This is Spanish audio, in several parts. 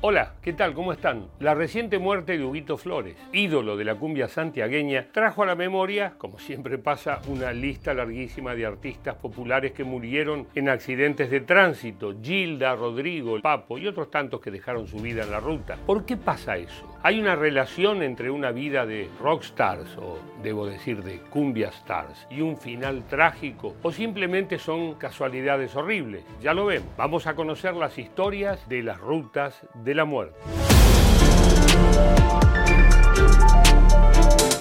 Hola, ¿qué tal? ¿Cómo están? La reciente muerte de Huguito Flores, ídolo de la cumbia santiagueña, trajo a la memoria, como siempre pasa, una lista larguísima de artistas populares que murieron en accidentes de tránsito, Gilda, Rodrigo, Papo y otros tantos que dejaron su vida en la ruta. ¿Por qué pasa eso? ¿Hay una relación entre una vida de rockstars, o debo decir de cumbia stars, y un final trágico? ¿O simplemente son casualidades horribles? Ya lo vemos. Vamos a conocer las historias de las rutas de la muerte.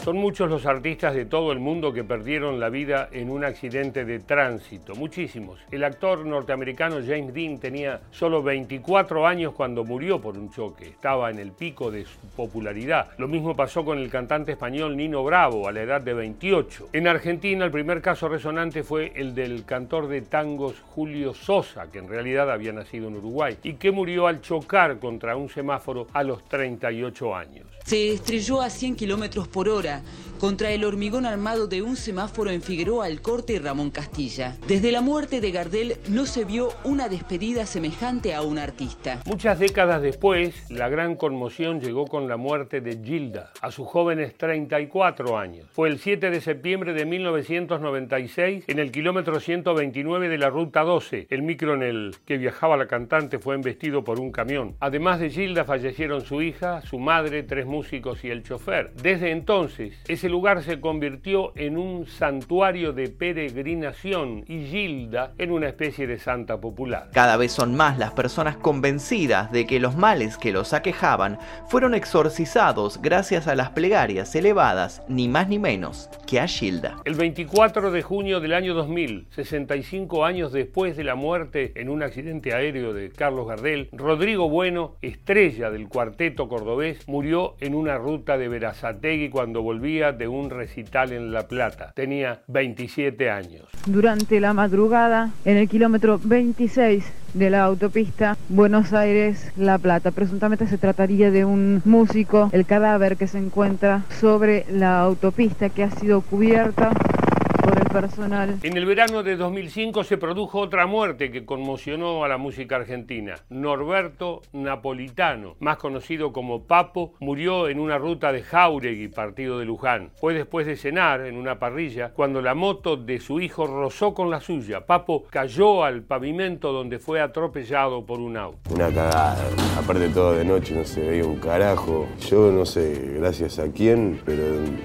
Son muchos los artistas de todo el mundo que perdieron la vida en un accidente de tránsito, muchísimos. El actor norteamericano James Dean tenía solo 24 años cuando murió por un choque, estaba en el pico de su popularidad. Lo mismo pasó con el cantante español Nino Bravo a la edad de 28. En Argentina el primer caso resonante fue el del cantor de tangos Julio Sosa, que en realidad había nacido en Uruguay y que murió al chocar contra un semáforo a los 38 años. Se estrelló a 100 kilómetros por hora contra el hormigón armado de un semáforo en Figueroa Alcorte y Ramón Castilla. Desde la muerte de Gardel no se vio una despedida semejante a un artista. Muchas décadas después, la gran conmoción llegó con la muerte de Gilda, a sus jóvenes 34 años. Fue el 7 de septiembre de 1996, en el kilómetro 129 de la Ruta 12. El micro en el que viajaba la cantante fue embestido por un camión. Además de Gilda, fallecieron su hija, su madre, tres músicos y el chofer. Desde entonces, ese lugar se convirtió en un santuario de peregrinación y Gilda en una especie de santa popular. Cada vez son más las personas convencidas de que los males que los aquejaban fueron exorcizados gracias a las plegarias elevadas, ni más ni menos, que a Gilda. El 24 de junio del año 2000, 65 años después de la muerte en un accidente aéreo de Carlos Gardel, Rodrigo Bueno, estrella del cuarteto cordobés, murió en una ruta de Verazategui cuando volvía de un recital en La Plata. Tenía 27 años. Durante la madrugada, en el kilómetro 26 de la autopista Buenos Aires-La Plata. Presuntamente se trataría de un músico, el cadáver que se encuentra sobre la autopista que ha sido cubierta personal. En el verano de 2005 se produjo otra muerte que conmocionó a la música argentina. Norberto Napolitano, más conocido como Papo, murió en una ruta de Jauregui, partido de Luján. Fue después de cenar en una parrilla cuando la moto de su hijo rozó con la suya. Papo cayó al pavimento donde fue atropellado por un auto. Una cagada. Aparte todo de noche no se veía un carajo. Yo no sé gracias a quién, pero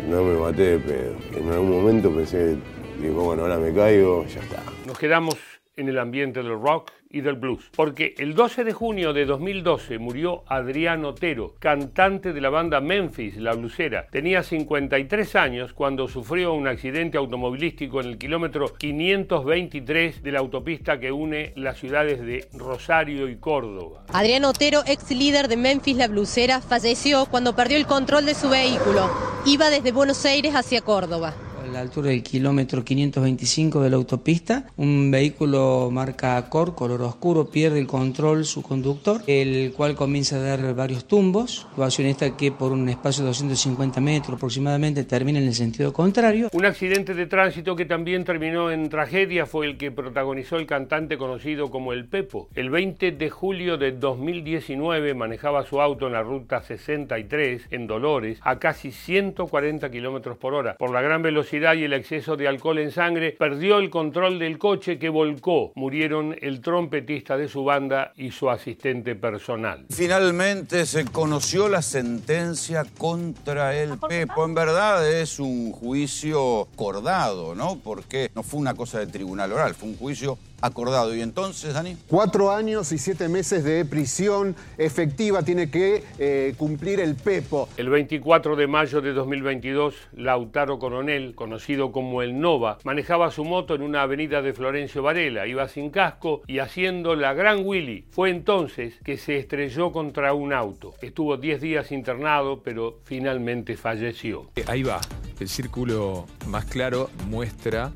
no me maté de pedo. En algún momento pensé Digo, bueno, ahora me caigo, ya está. Nos quedamos en el ambiente del rock y del blues, porque el 12 de junio de 2012 murió Adrián Otero, cantante de la banda Memphis, la blusera. Tenía 53 años cuando sufrió un accidente automovilístico en el kilómetro 523 de la autopista que une las ciudades de Rosario y Córdoba. Adrián Otero, ex líder de Memphis, la blusera, falleció cuando perdió el control de su vehículo. Iba desde Buenos Aires hacia Córdoba a la altura del kilómetro 525 de la autopista. Un vehículo marca Cor, color oscuro, pierde el control su conductor, el cual comienza a dar varios tumbos. Situación esta que por un espacio de 250 metros aproximadamente termina en el sentido contrario. Un accidente de tránsito que también terminó en tragedia fue el que protagonizó el cantante conocido como El Pepo. El 20 de julio de 2019 manejaba su auto en la ruta 63 en Dolores a casi 140 kilómetros por hora. Por la gran velocidad y el exceso de alcohol en sangre, perdió el control del coche que volcó. Murieron el trompetista de su banda y su asistente personal. Finalmente se conoció la sentencia contra el Pepo. En verdad es un juicio acordado, ¿no? Porque no fue una cosa de tribunal oral, fue un juicio acordado. ¿Y entonces, Dani? Cuatro años y siete meses de prisión efectiva tiene que eh, cumplir el Pepo. El 24 de mayo de 2022, Lautaro Coronel, conocido como el Nova, manejaba su moto en una avenida de Florencio Varela. Iba sin casco y haciendo la gran Willy. Fue entonces que se estrelló contra un auto. Estuvo 10 días internado, pero finalmente falleció. Ahí va. El círculo más claro muestra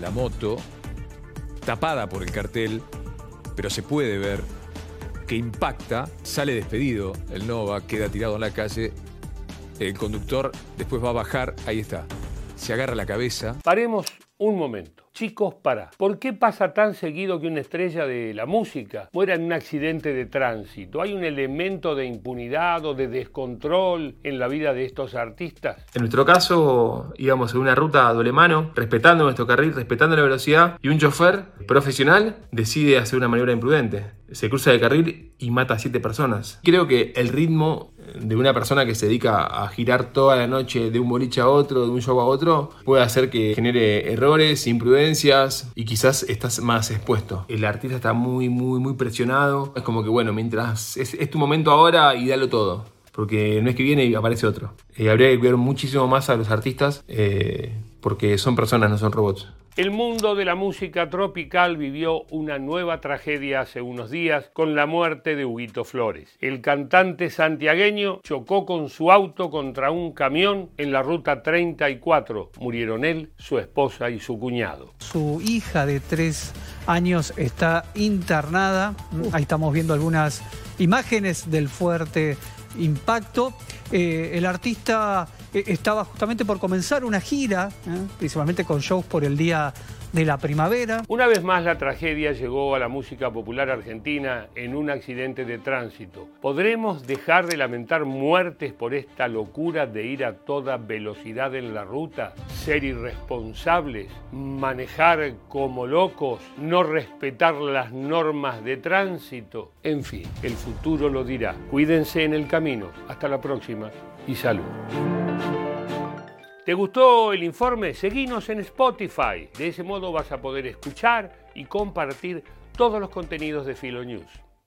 la moto tapada por el cartel, pero se puede ver que impacta, sale despedido el Nova, queda tirado en la calle, el conductor después va a bajar, ahí está, se agarra la cabeza. Paremos un momento. Chicos, para. ¿Por qué pasa tan seguido que una estrella de la música muera en un accidente de tránsito? ¿Hay un elemento de impunidad o de descontrol en la vida de estos artistas? En nuestro caso, íbamos en una ruta a doble mano, respetando nuestro carril, respetando la velocidad, y un chofer profesional decide hacer una maniobra imprudente. Se cruza de carril y mata a siete personas. Creo que el ritmo de una persona que se dedica a girar toda la noche de un boliche a otro, de un show a otro, puede hacer que genere errores, imprudencias y quizás estás más expuesto. El artista está muy, muy, muy presionado. Es como que, bueno, mientras es, tu momento ahora y dalo todo. Porque no es que viene y aparece otro. Eh, habría que cuidar muchísimo más a los artistas eh, porque son personas, no son robots. El mundo de la música tropical vivió una nueva tragedia hace unos días con la muerte de Huguito Flores. El cantante santiagueño chocó con su auto contra un camión en la ruta 34. Murieron él, su esposa y su cuñado. Su hija de tres años está internada. Ahí estamos viendo algunas imágenes del fuerte impacto. Eh, el artista estaba justamente por comenzar una gira, ¿eh? principalmente con shows por el Día de la Primavera. Una vez más la tragedia llegó a la música popular argentina en un accidente de tránsito. ¿Podremos dejar de lamentar muertes por esta locura de ir a toda velocidad en la ruta? Ser irresponsables, manejar como locos, no respetar las normas de tránsito. En fin, el futuro lo dirá. Cuídense en el camino. Hasta la próxima y salud. ¿Te gustó el informe? Seguinos en Spotify. De ese modo vas a poder escuchar y compartir todos los contenidos de Filo News.